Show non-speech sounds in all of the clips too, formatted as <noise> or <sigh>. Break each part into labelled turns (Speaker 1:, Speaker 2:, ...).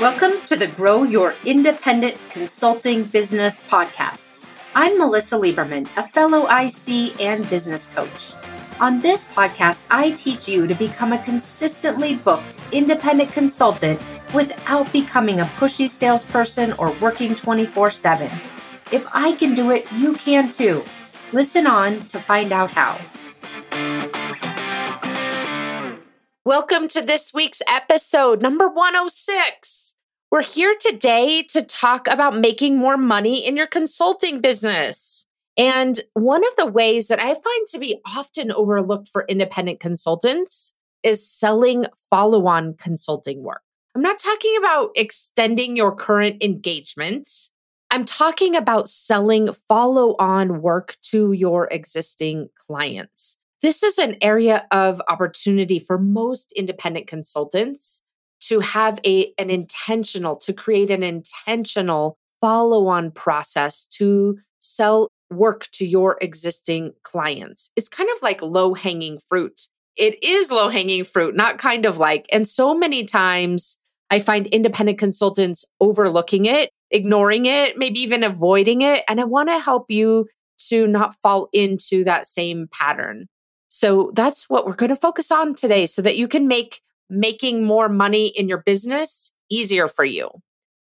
Speaker 1: Welcome to the Grow Your Independent Consulting Business podcast. I'm Melisa Liberman, a fellow IC and business coach. On this podcast, I teach you to become a consistently booked independent consultant without becoming a pushy salesperson or working 24 7. If I can do it, you can too. Listen on to find out how. Welcome to this week's episode, number 106. We're here today to talk about making more money in your consulting business. And one of the ways that I find to be often overlooked for independent consultants is selling follow on consulting work. I'm not talking about extending your current engagement. I'm talking about selling follow on work to your existing clients. This is an area of opportunity for most independent consultants to have a, an intentional, to create an intentional follow on process to sell work to your existing clients. It's kind of like low hanging fruit. It is low hanging fruit, not kind of like. And so many times I find independent consultants overlooking it, ignoring it, maybe even avoiding it. And I want to help you to not fall into that same pattern. So that's what we're going to focus on today so that you can make making more money in your business easier for you.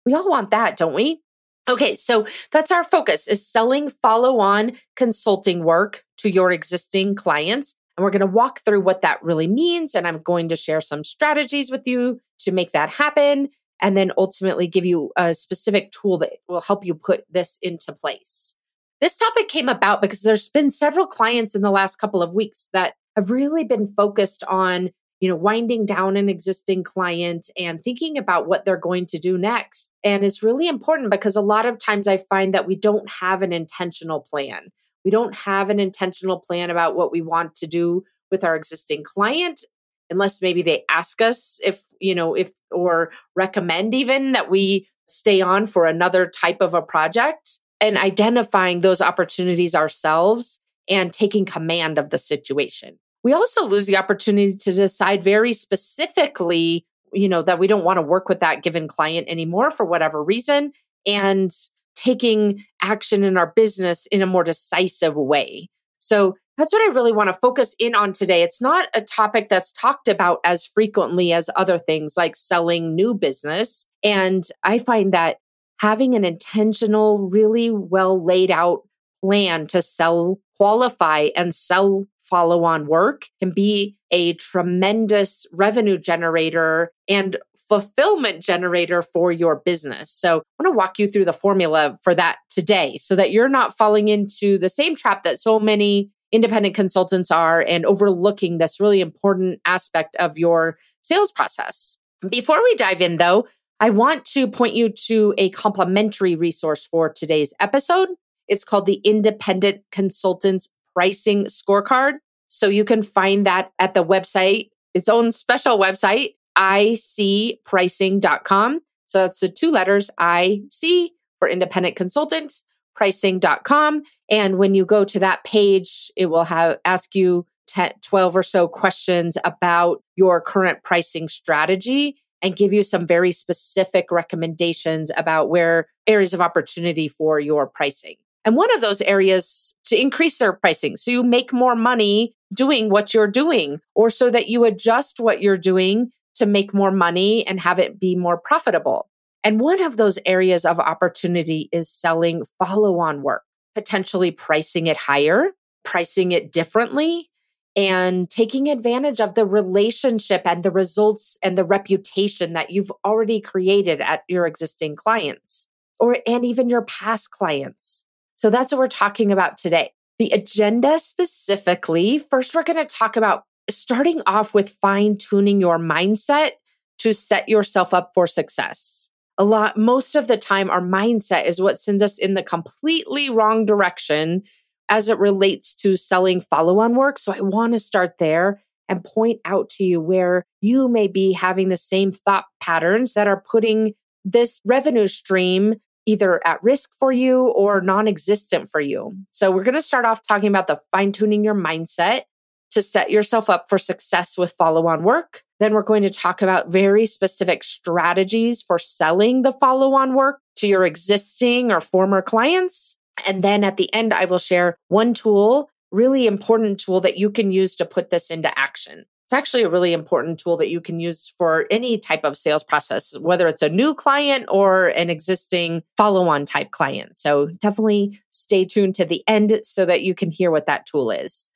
Speaker 1: We all want that, don't we? Okay, so that's our focus is selling follow-on consulting work to your existing clients. And we're going to walk through what that really means and I'm going to share some strategies with you to make that happen and then ultimately give you a specific tool that will help you put this into place. This topic came about because there's been several clients in the last couple of weeks that have really been focused on, you know, winding down an existing client and thinking about what they're going to do next. And it's really important because a lot of times I find that we don't have an intentional plan. We don't have an intentional plan about what we want to do with our existing client unless maybe they ask us if, you know, if or recommend even that we stay on for another type of a project and identifying those opportunities ourselves and taking command of the situation. We also lose the opportunity to decide very specifically, you know, that we don't want to work with that given client anymore for whatever reason and taking action in our business in a more decisive way. So that's what I really want to focus in on today. It's not a topic that's talked about as frequently as other things like selling new business. And I find that having an intentional, really well laid out plan to sell, qualify, and sell follow on work can be a tremendous revenue generator and fulfillment generator for your business. So I want to walk you through the formula for that today so that you're not falling into the same trap that so many independent consultants are and overlooking this really important aspect of your sales process. Before we dive in though, I want to point you to a complimentary resource for today's episode. It's called the Independent Consultants Pricing Scorecard. So you can find that at the website, its own special website, icpricing.com. So that's the two letters IC for independent consultants, pricing.com. And when you go to that page, it will have ask you 10, 12 or so questions about your current pricing strategy and give you some very specific recommendations about where areas of opportunity for your pricing. And one of those areas to increase their pricing. So you make more money doing what you're doing, or so that you adjust what you're doing to make more money and have it be more profitable. And one of those areas of opportunity is selling follow on work, potentially pricing it higher, pricing it differently, and taking advantage of the relationship and the results and the reputation that you've already created at your existing clients or and even your past clients. So that's what we're talking about today. The agenda specifically, first we're going to talk about starting off with fine tuning your mindset to set yourself up for success. A lot most of the time our mindset is what sends us in the completely wrong direction as it relates to selling follow on work. So I want to start there and point out to you where you may be having the same thought patterns that are putting this revenue stream either at risk for you or non existent for you. So we're going to start off talking about the fine tuning your mindset to set yourself up for success with follow on work. Then we're going to talk about very specific strategies for selling the follow on work to your existing or former clients. And then at the end, I will share one tool, really important tool that you can use to put this into action. It's actually a really important tool that you can use for any type of sales process, whether it's a new client or an existing follow on type client. So definitely stay tuned to the end so that you can hear what that tool is.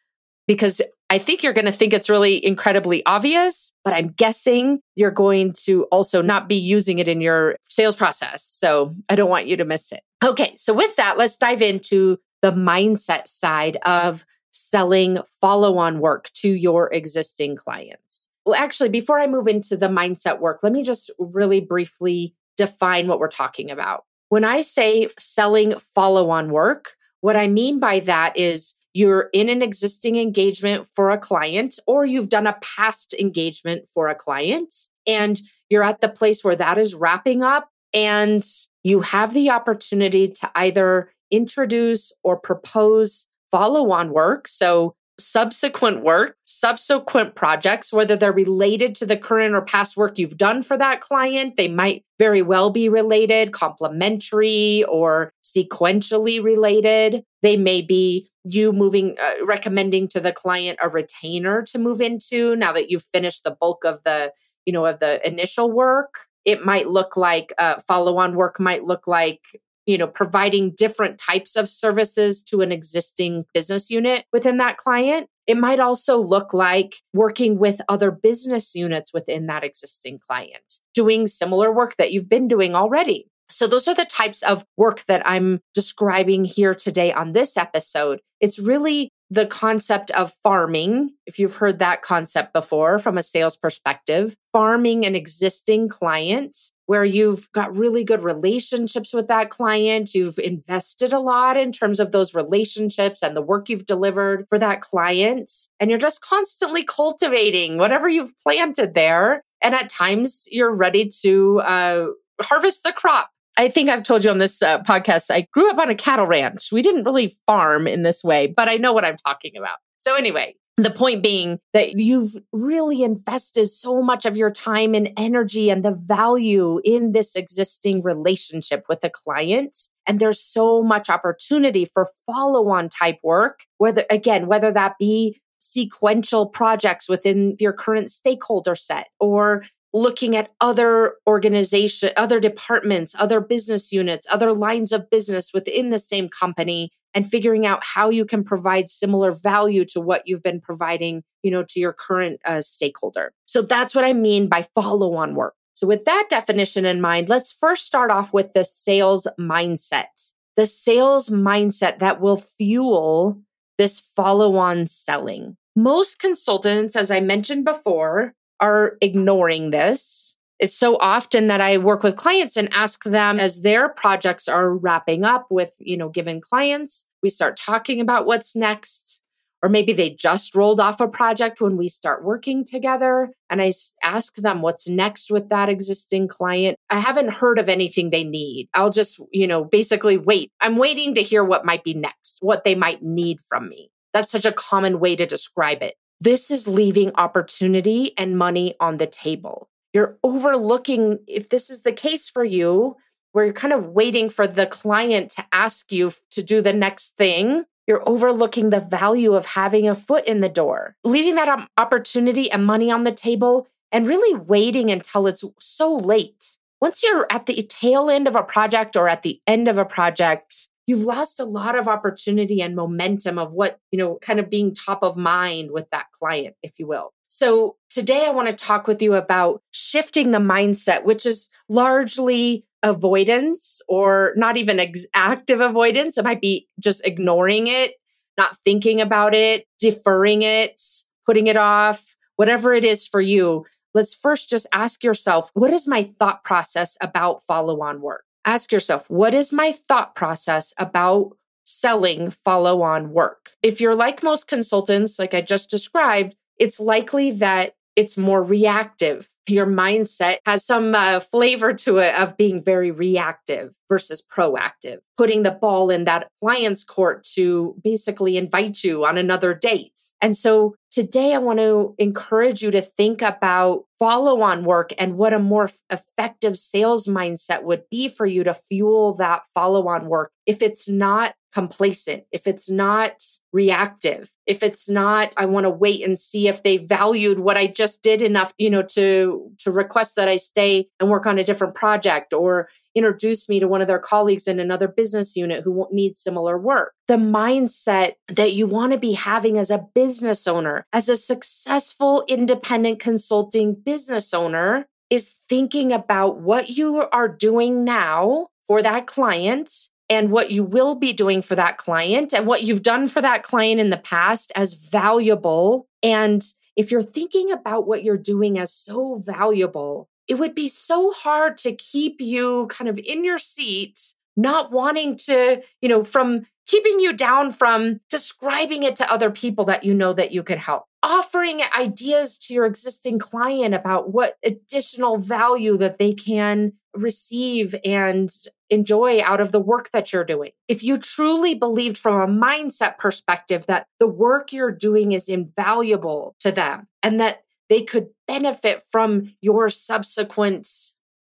Speaker 1: Because I think you're going to think it's really incredibly obvious, but I'm guessing you're going to also not be using it in your sales process. So I don't want you to miss it. Okay. So with that, let's dive into the mindset side of selling follow on work to your existing clients. Well, actually, before I move into the mindset work, let me just really briefly define what we're talking about. When I say selling follow on work, what I mean by that is you're in an existing engagement for a client or you've done a past engagement for a client and you're at the place where that is wrapping up and you have the opportunity to either introduce or propose follow on work. So, subsequent work, subsequent projects, whether they're related to the current or past work you've done for that client, they might very well be related, complementary, or sequentially related. They may be you moving, uh, recommending to the client a retainer to move into now that you've finished the bulk of the, you know, of the initial work. It might look like uh, follow on work might look like you know, providing different types of services to an existing business unit within that client. It might also look like working with other business units within that existing client, doing similar work that you've been doing already. So, those are the types of work that I'm describing here today on this episode. It's really the concept of farming, if you've heard that concept before from a sales perspective, farming an existing client where you've got really good relationships with that client. You've invested a lot in terms of those relationships and the work you've delivered for that client. And you're just constantly cultivating whatever you've planted there. And at times you're ready to uh, harvest the crop I think I've told you on this uh, podcast, I grew up on a cattle ranch. We didn't really farm in this way, but I know what I'm talking about. So, anyway, the point being that you've really invested so much of your time and energy and the value in this existing relationship with a client. And there's so much opportunity for follow on type work, whether, again, whether that be sequential projects within your current stakeholder set or looking at other organization other departments other business units other lines of business within the same company and figuring out how you can provide similar value to what you've been providing you know to your current uh, stakeholder. So that's what i mean by follow on work. So with that definition in mind let's first start off with the sales mindset. The sales mindset that will fuel this follow on selling. Most consultants as i mentioned before are ignoring this. It's so often that I work with clients and ask them as their projects are wrapping up with, you know, given clients, we start talking about what's next. Or maybe they just rolled off a project when we start working together. And I ask them what's next with that existing client. I haven't heard of anything they need. I'll just, you know, basically wait. I'm waiting to hear what might be next, what they might need from me. That's such a common way to describe it. This is leaving opportunity and money on the table. You're overlooking, if this is the case for you, where you're kind of waiting for the client to ask you to do the next thing, you're overlooking the value of having a foot in the door, leaving that opportunity and money on the table, and really waiting until it's so late. Once you're at the tail end of a project or at the end of a project, you've lost a lot of opportunity and momentum of what, you know, kind of being top of mind with that client, if you will. So today I want to talk with you about shifting the mindset, which is largely avoidance or not even ex- active avoidance. It might be just ignoring it, not thinking about it, deferring it, putting it off, whatever it is for you. Let's first just ask yourself, what is my thought process about follow on work? Ask yourself, what is my thought process about selling follow on work? If you're like most consultants, like I just described, it's likely that it's more reactive. Your mindset has some uh, flavor to it of being very reactive versus proactive, putting the ball in that client's court to basically invite you on another date. And so today I want to encourage you to think about follow on work and what a more effective sales mindset would be for you to fuel that follow on work. If it's not complacent, if it's not reactive, if it's not, I want to wait and see if they valued what I just did enough, you know, to, to request that I stay and work on a different project or introduce me to one of their colleagues in another business unit who needs similar work. The mindset that you want to be having as a business owner, as a successful independent consulting business owner is thinking about what you are doing now for that client and what you will be doing for that client and what you've done for that client in the past as valuable. And if you're thinking about what you're doing as so valuable, it would be so hard to keep you kind of in your seat, not wanting to, you know, from keeping you down from describing it to other people that you know that you could help offering ideas to your existing client about what additional value that they can receive and enjoy out of the work that you're doing. If you truly believed from a mindset perspective that the work you're doing is invaluable to them and that they could benefit from your subsequent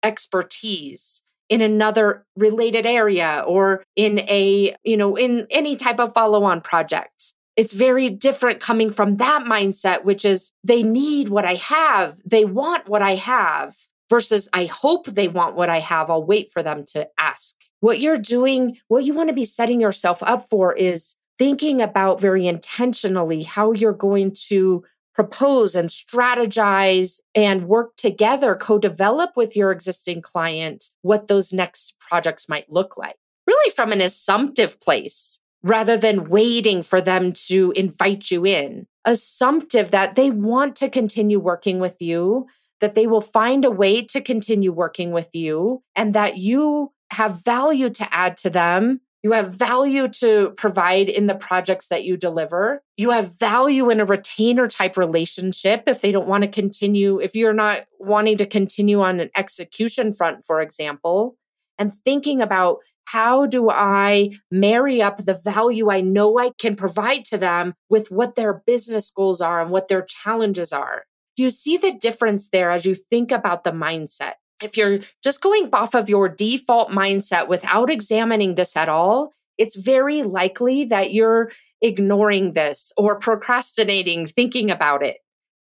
Speaker 1: expertise in another related area or in a, you know, in any type of follow on project it's very different coming from that mindset, which is they need what I have. They want what I have versus I hope they want what I have. I'll wait for them to ask. What you're doing, what you want to be setting yourself up for is thinking about very intentionally how you're going to propose and strategize and work together, co develop with your existing client what those next projects might look like. Really, from an assumptive place rather than waiting for them to invite you in. Assumptive that they want to continue working with you, that they will find a way to continue working with you, and that you have value to add to them. You have value to provide in the projects that you deliver. You have value in a retainer type relationship if they don't want to continue, if you're not wanting to continue on an execution front, for example, and thinking about how do I marry up the value I know I can provide to them with what their business goals are and what their challenges are? Do you see the difference there as you think about the mindset? If you're just going off of your default mindset without examining this at all, it's very likely that you're ignoring this or procrastinating thinking about it,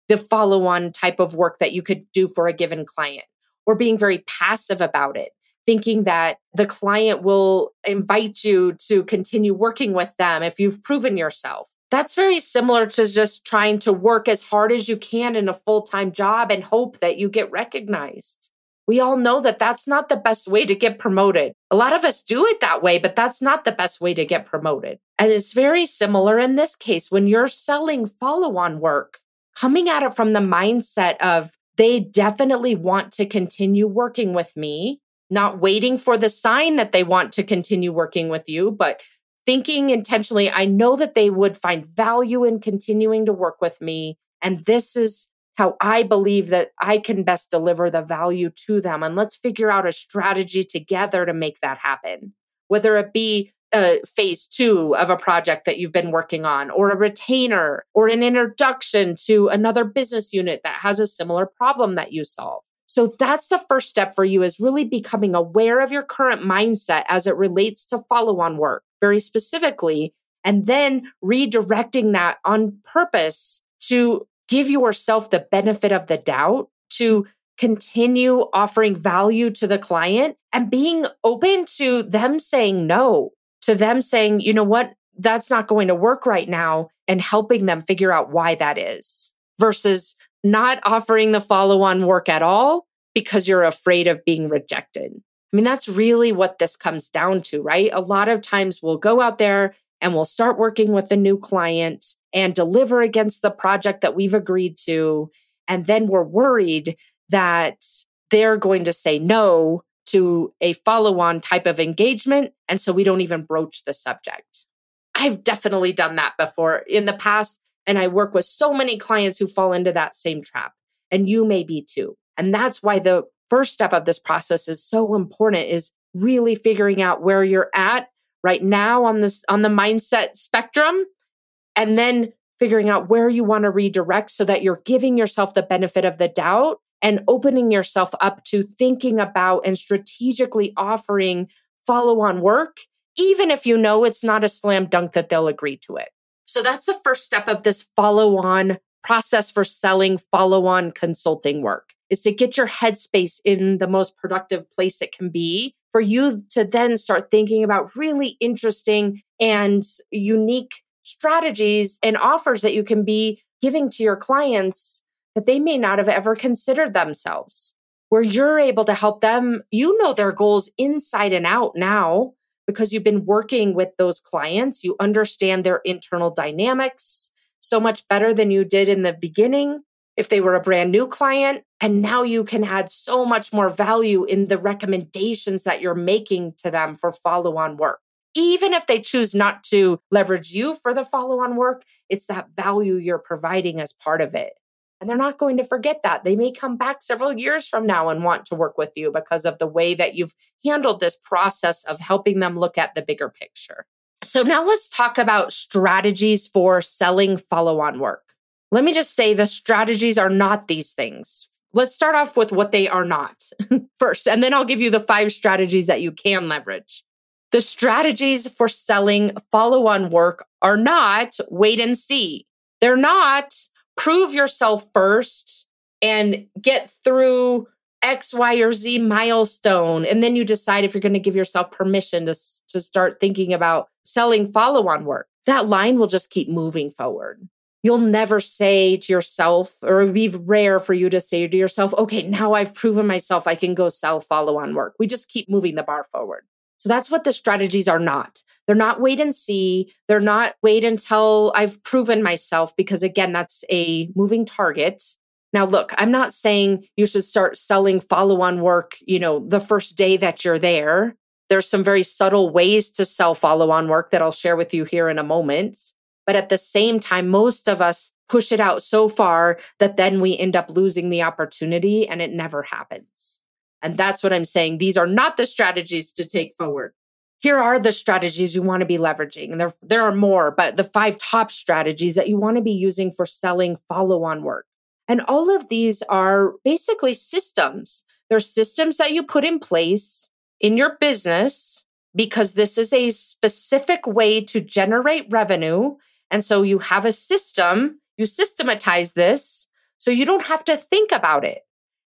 Speaker 1: the follow on type of work that you could do for a given client, or being very passive about it thinking that the client will invite you to continue working with them if you've proven yourself. That's very similar to just trying to work as hard as you can in a full time job and hope that you get recognized. We all know that that's not the best way to get promoted. A lot of us do it that way, but that's not the best way to get promoted. And it's very similar in this case when you're selling follow on work, coming at it from the mindset of they definitely want to continue working with me not waiting for the sign that they want to continue working with you, but thinking intentionally, I know that they would find value in continuing to work with me. And this is how I believe that I can best deliver the value to them. And let's figure out a strategy together to make that happen, whether it be a phase two of a project that you've been working on, or a retainer, or an introduction to another business unit that has a similar problem that you solve. So that's the first step for you is really becoming aware of your current mindset as it relates to follow on work very specifically, and then redirecting that on purpose to give yourself the benefit of the doubt to continue offering value to the client and being open to them saying no, to them saying, you know what, that's not going to work right now, and helping them figure out why that is versus not offering the follow on work at all because you're afraid of being rejected. I mean, that's really what this comes down to, right? A lot of times we'll go out there and we'll start working with a new client and deliver against the project that we've agreed to. And then we're worried that they're going to say no to a follow on type of engagement. And so we don't even broach the subject. I've definitely done that before in the past. And I work with so many clients who fall into that same trap. And you may be too. And that's why the first step of this process is so important is really figuring out where you're at right now on this on the mindset spectrum and then figuring out where you want to redirect so that you're giving yourself the benefit of the doubt and opening yourself up to thinking about and strategically offering follow on work, even if you know it's not a slam dunk that they'll agree to it. So that's the first step of this follow on process for selling follow on consulting work is to get your headspace in the most productive place it can be for you to then start thinking about really interesting and unique strategies and offers that you can be giving to your clients that they may not have ever considered themselves, where you're able to help them. You know their goals inside and out now because you've been working with those clients. You understand their internal dynamics so much better than you did in the beginning if they were a brand new client. And now you can add so much more value in the recommendations that you're making to them for follow on work. Even if they choose not to leverage you for the follow on work, it's that value you're providing as part of it. And they're not going to forget that. They may come back several years from now and want to work with you because of the way that you've handled this process of helping them look at the bigger picture. So now let's talk about strategies for selling follow on work. Let me just say the strategies are not these things. Let's start off with what they are not <laughs> first, and then I'll give you the five strategies that you can leverage. The strategies for selling follow on work are not wait and see. They're not prove yourself first and get through X, Y, or Z milestone. And then you decide if you're going to give yourself permission to, to start thinking about selling follow on work. That line will just keep moving forward you'll never say to yourself, or it would be rare for you to say to yourself, okay, now I've proven myself, I can go sell follow on work. We just keep moving the bar forward. So that's what the strategies are not. They're not wait and see. They're not wait until I've proven myself, because again, that's a moving target. Now, look, I'm not saying you should start selling follow on work, you know, the first day that you're there. There's some very subtle ways to sell follow on work that I'll share with you here in a moment. But at the same time, most of us push it out so far that then we end up losing the opportunity and it never happens. And that's what I'm saying. These are not the strategies to take forward. Here are the strategies you want to be leveraging. And there, there are more, but the five top strategies that you want to be using for selling follow on work. And all of these are basically systems. They're systems that you put in place in your business because this is a specific way to generate revenue and so you have a system, you systematize this so you don't have to think about it.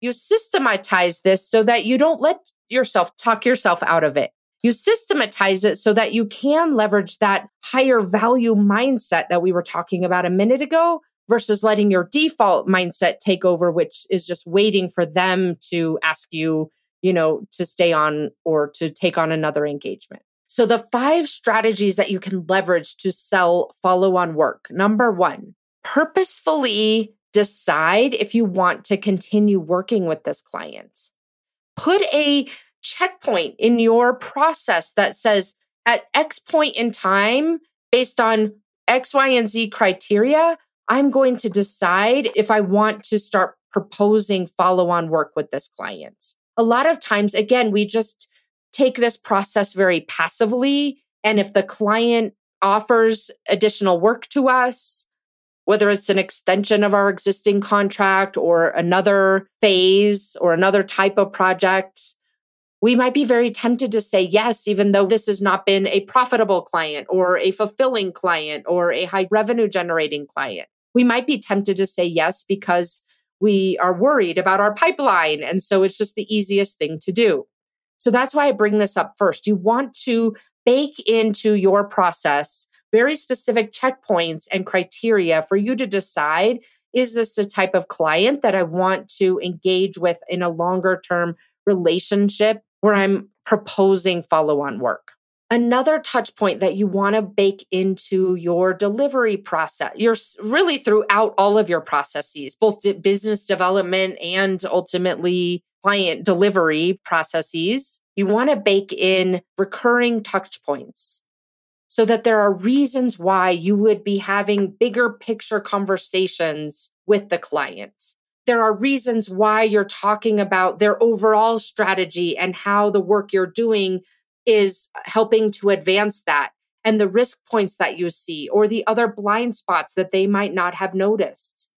Speaker 1: You systematize this so that you don't let yourself talk yourself out of it. You systematize it so that you can leverage that higher value mindset that we were talking about a minute ago versus letting your default mindset take over, which is just waiting for them to ask you, you know, to stay on or to take on another engagement. So, the five strategies that you can leverage to sell follow on work. Number one, purposefully decide if you want to continue working with this client. Put a checkpoint in your process that says at X point in time, based on X, Y, and Z criteria, I'm going to decide if I want to start proposing follow on work with this client. A lot of times, again, we just take this process very passively. And if the client offers additional work to us, whether it's an extension of our existing contract or another phase or another type of project, we might be very tempted to say yes, even though this has not been a profitable client or a fulfilling client or a high revenue generating client. We might be tempted to say yes because we are worried about our pipeline. And so it's just the easiest thing to do. So that's why I bring this up first. You want to bake into your process very specific checkpoints and criteria for you to decide is this the type of client that I want to engage with in a longer term relationship where I'm proposing follow on work? Another touch point that you want to bake into your delivery process, you're really throughout all of your processes, both business development and ultimately client delivery processes, you want to bake in recurring touch points so that there are reasons why you would be having bigger picture conversations with the client. There are reasons why you're talking about their overall strategy and how the work you're doing is helping to advance that. and the risk points that you see or the other blind spots that they might not have noticed.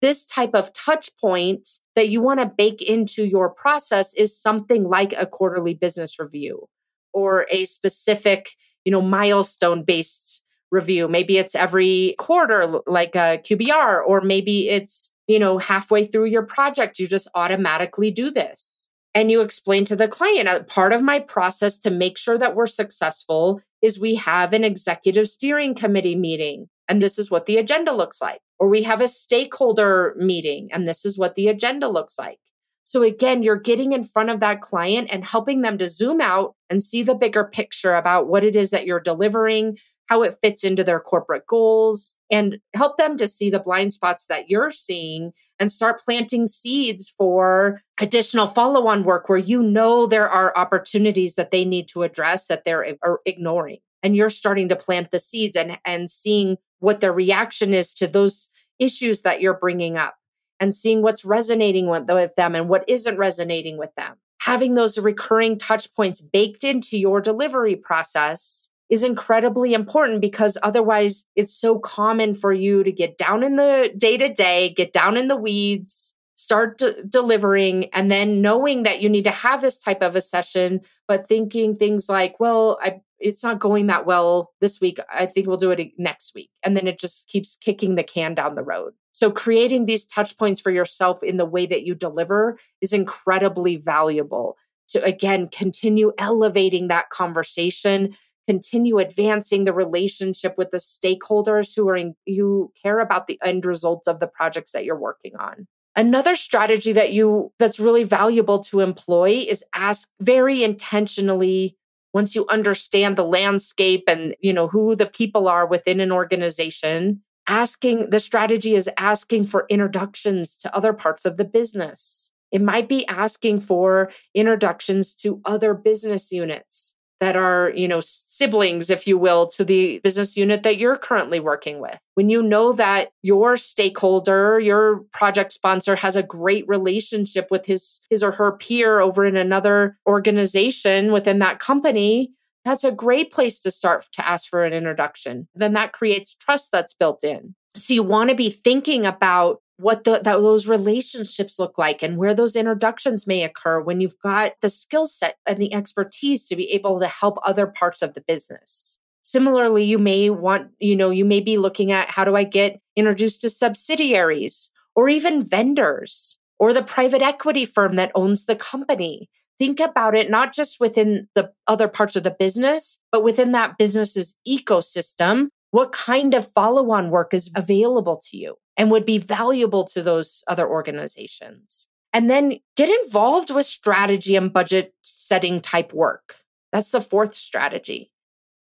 Speaker 1: This type of touch point that you want to bake into your process is something like a quarterly business review or a specific, you know, milestone based review. Maybe it's every quarter, like a QBR, or maybe it's, you know, halfway through your project, you just automatically do this. And you explain to the client, uh, part of my process to make sure that we're successful is we have an executive steering committee meeting, and this is what the agenda looks like. Or we have a stakeholder meeting, and this is what the agenda looks like. So again, you're getting in front of that client and helping them to zoom out and see the bigger picture about what it is that you're delivering, how it fits into their corporate goals, and help them to see the blind spots that you're seeing and start planting seeds for additional follow on work where you know there are opportunities that they need to address that they're ignoring. And you're starting to plant the seeds and, and seeing what their reaction is to those issues that you're bringing up and seeing what's resonating with, them and what isn't resonating with them. Having those recurring touch points baked into your delivery process is incredibly important because otherwise it's so common for you to get down in the day to day, get down in the weeds, start delivering, and then knowing that you need to have this type of a session, but thinking things like, well, I, it's not going that well this week. I think we'll do it next week. And then it just keeps kicking the can down the road. So creating these touch points for yourself in the way that you deliver is incredibly valuable to again continue elevating that conversation continue advancing the relationship with the stakeholders who are in, who care about the end results of the projects that you're working on another strategy that you that's really valuable to employ is ask very intentionally once you understand the landscape and you know who the people are within an organization asking the strategy is asking for introductions to other parts of the business. It might be asking for introductions to other business units that are, you know, siblings, if you will, to the business unit that you're currently working with. When you know that your stakeholder, your project sponsor has a great relationship with his, his or her peer over in another organization within that company, that's a great place to start to ask for an introduction. Then that creates trust that's built in. So you want to be thinking about what the, that, those relationships look like and where those introductions may occur when you've got the skill set and the expertise to be able to help other parts of the business. Similarly, you may want, you know, you may be looking at how do I get introduced to subsidiaries or even vendors or the private equity firm that owns the company think about it not just within the other parts of the business, but within that business's ecosystem. What kind of follow on work is available to you and would be valuable to those other organizations? And then get involved with strategy and budget setting type work. That's the fourth strategy.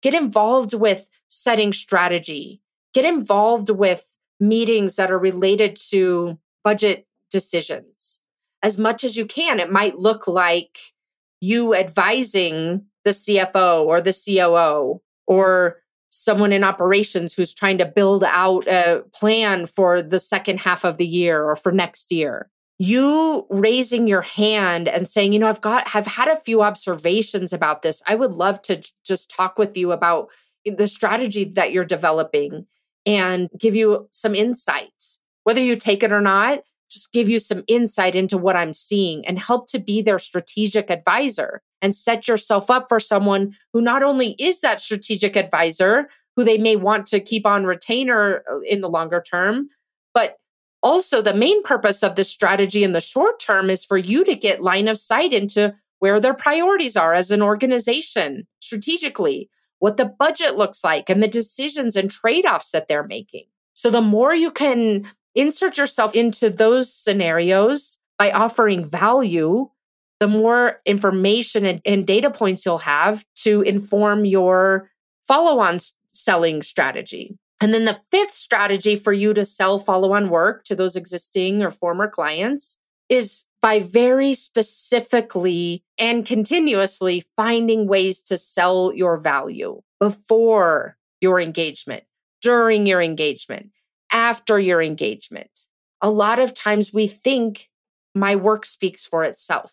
Speaker 1: Get involved with setting strategy. Get involved with meetings that are related to budget decisions as much as you can. It might look like you advising the CFO or the COO or someone in operations who's trying to build out a plan for the second half of the year or for next year. You raising your hand and saying, you know, I've got, have had a few observations about this. I would love to just talk with you about the strategy that you're developing and give you some insights. Whether you take it or not, just give you some insight into what I'm seeing and help to be their strategic advisor and set yourself up for someone who not only is that strategic advisor, who they may want to keep on retainer uh, in the longer term, but also the main purpose of the strategy in the short term is for you to get line of sight into where their priorities are as an organization strategically, what the budget looks like, and the decisions and trade offs that they're making. So the more you can insert yourself into those scenarios by offering value, the more information and, and data points you'll have to inform your follow on selling strategy. And then the fifth strategy for you to sell follow on work to those existing or former clients is by very specifically and continuously finding ways to sell your value before your engagement, during your engagement, after your engagement. A lot of times we think my work speaks for itself.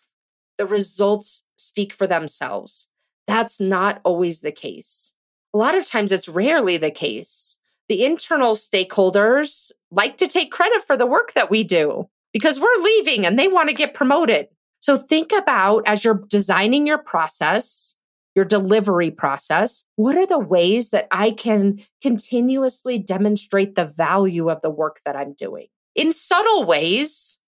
Speaker 1: The results speak for themselves. That's not always the case. a lot of times it's rarely the case. The internal stakeholders like to take credit for the work that we do because we're leaving and they want to get promoted. So think about as you're designing your process, your delivery process, what are the ways that I can continuously demonstrate the value of the work that I'm doing? In subtle ways,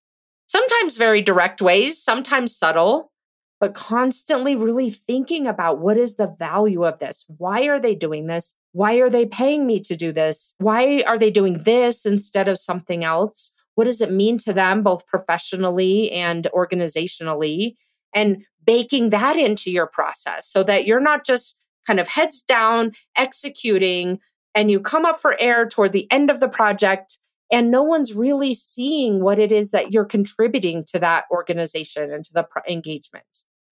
Speaker 1: sometimes very direct ways, sometimes subtle, but constantly really thinking about what is the value of this? Why are they doing this? Why are they paying me to do this? Why are they doing this instead of something else? What does it mean to them, both professionally and organizationally? And baking that into your process so that you're not just kind of heads down executing and you come up for air toward the end of the project and no one's really seeing what it is that you're contributing to that organization and to the engagement.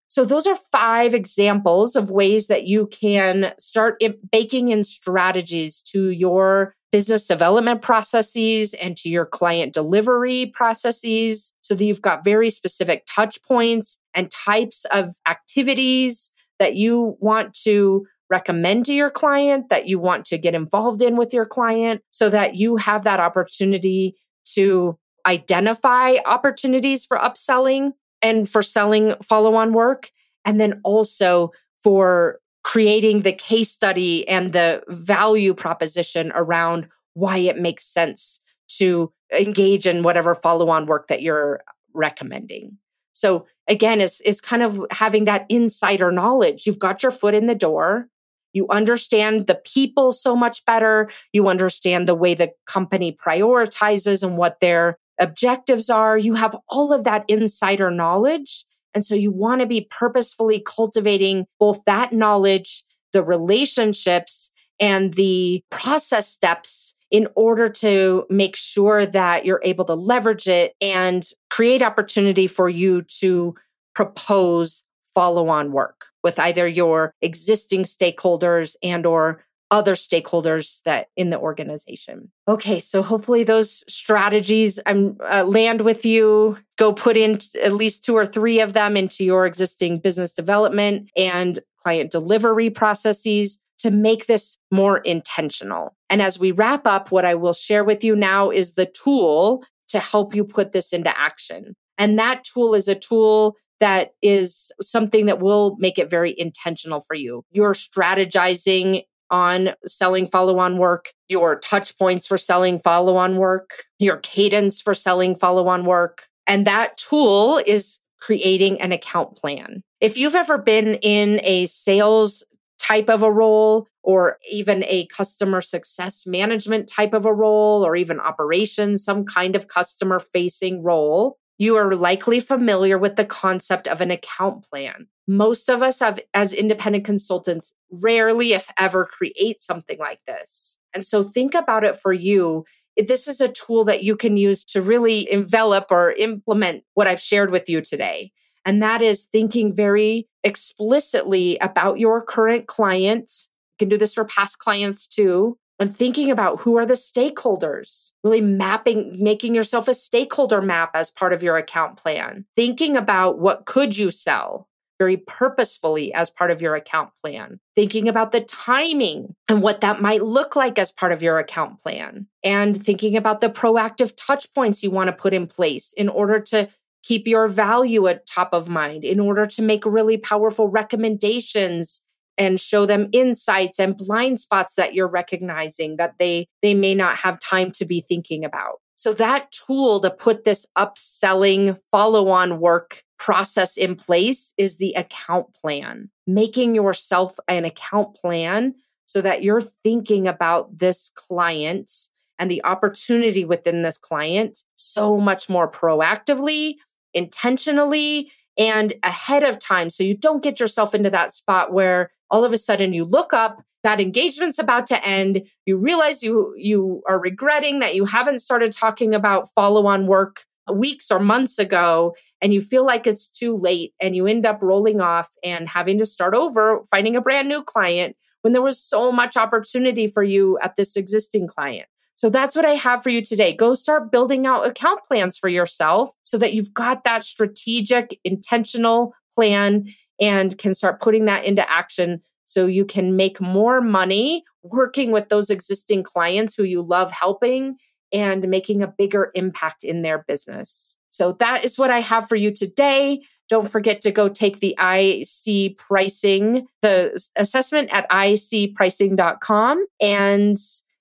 Speaker 1: So, those are five examples of ways that you can start baking in strategies to your business development processes and to your client delivery processes so that you've got very specific touch points and types of activities that you want to recommend to your client, that you want to get involved in with your client, so that you have that opportunity to identify opportunities for upselling and for selling follow on work. And then also for creating the case study and the value proposition around why it makes sense to engage in whatever follow on work that you're recommending. So again, it's, it's kind of having that insider knowledge. You've got your foot in the door. You understand the people so much better. You understand the way the company prioritizes and what their objectives are. You have all of that insider knowledge. And so you want to be purposefully cultivating both that knowledge, the relationships, and the process steps in order to make sure that you're able to leverage it and create opportunity for you to propose follow on work with either your existing stakeholders and or other stakeholders that in the organization. Okay, so hopefully those strategies I'm uh, land with you. Go put in at least two or three of them into your existing business development and client delivery processes to make this more intentional. And as we wrap up, what I will share with you now is the tool to help you put this into action. And that tool is a tool that is something that will make it very intentional for you. You're strategizing on selling follow on work, your touch points for selling follow on work, your cadence for selling follow on work. And that tool is creating an account plan. If you've ever been in a sales type of a role, or even a customer success management type of a role, or even operations, some kind of customer facing role, you are likely familiar with the concept of an account plan. Most of us have, as independent consultants, rarely, if ever, create something like this. And so think about it for you. This is a tool that you can use to really envelop or implement what I've shared with you today. And that is thinking very explicitly about your current clients. You can do this for past clients too. And thinking about who are the stakeholders, really mapping, making yourself a stakeholder map as part of your account plan, thinking about what could you sell very purposefully as part of your account plan, thinking about the timing and what that might look like as part of your account plan, and thinking about the proactive touch points you want to put in place in order to keep your value at top of mind, in order to make really powerful recommendations and show them insights and blind spots that you're recognizing that they they may not have time to be thinking about. So that tool to put this upselling follow on work process in place is the account plan. Making yourself an account plan so that you're thinking about this client and the opportunity within this client so much more proactively intentionally and ahead of time so you don't get yourself into that spot where all of a sudden you look up that engagement's about to end you realize you you are regretting that you haven't started talking about follow on work weeks or months ago and you feel like it's too late and you end up rolling off and having to start over finding a brand new client when there was so much opportunity for you at this existing client so that's what I have for you today. Go start building out account plans for yourself so that you've got that strategic, intentional plan and can start putting that into action so you can make more money working with those existing clients who you love helping and making a bigger impact in their business. So that is what I have for you today. Don't forget to go take the IC pricing, the assessment at icpricing.com. And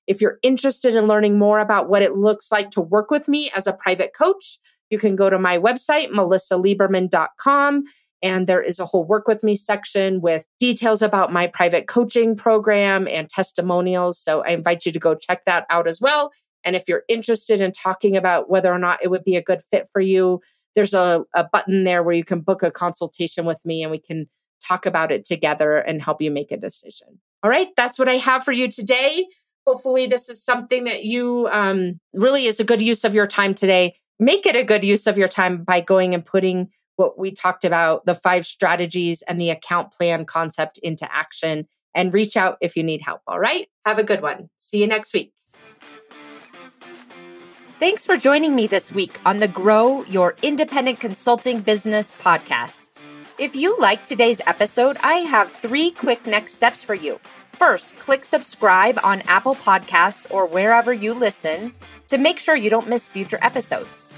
Speaker 1: if you're interested in learning more about what it looks like to work with me as a private coach, you can go to my website, melisaliberman.com. And there is a whole work with me section with details about my private coaching program and testimonials. So I invite you to go check that out as well. And if you're interested in talking about whether or not it would be a good fit for you, there's a, a button there where you can book a consultation with me and we can talk about it together and help you make a decision. All right, that's what I have for you today. Hopefully, this is something that you um, really is a good use of your time today. Make it a good use of your time by going and putting what we talked about the five strategies and the account plan concept into action and reach out if you need help. All right, have a good one. See you next week. Thanks for joining me this week on the Grow Your Independent Consulting Business podcast. If you like today's episode, I have three quick next steps for you. First, click subscribe on Apple Podcasts or wherever you listen to make sure you don't miss future episodes.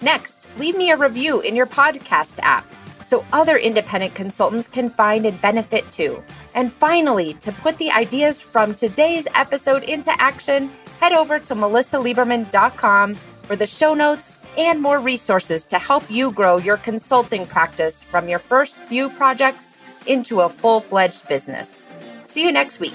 Speaker 1: Next, leave me a review in your podcast app so other independent consultants can find and benefit too. And finally, to put the ideas from today's episode into action, head over to melisaliberman.com for the show notes and more resources to help you grow your consulting practice from your first few projects into a full fledged business. See you next week.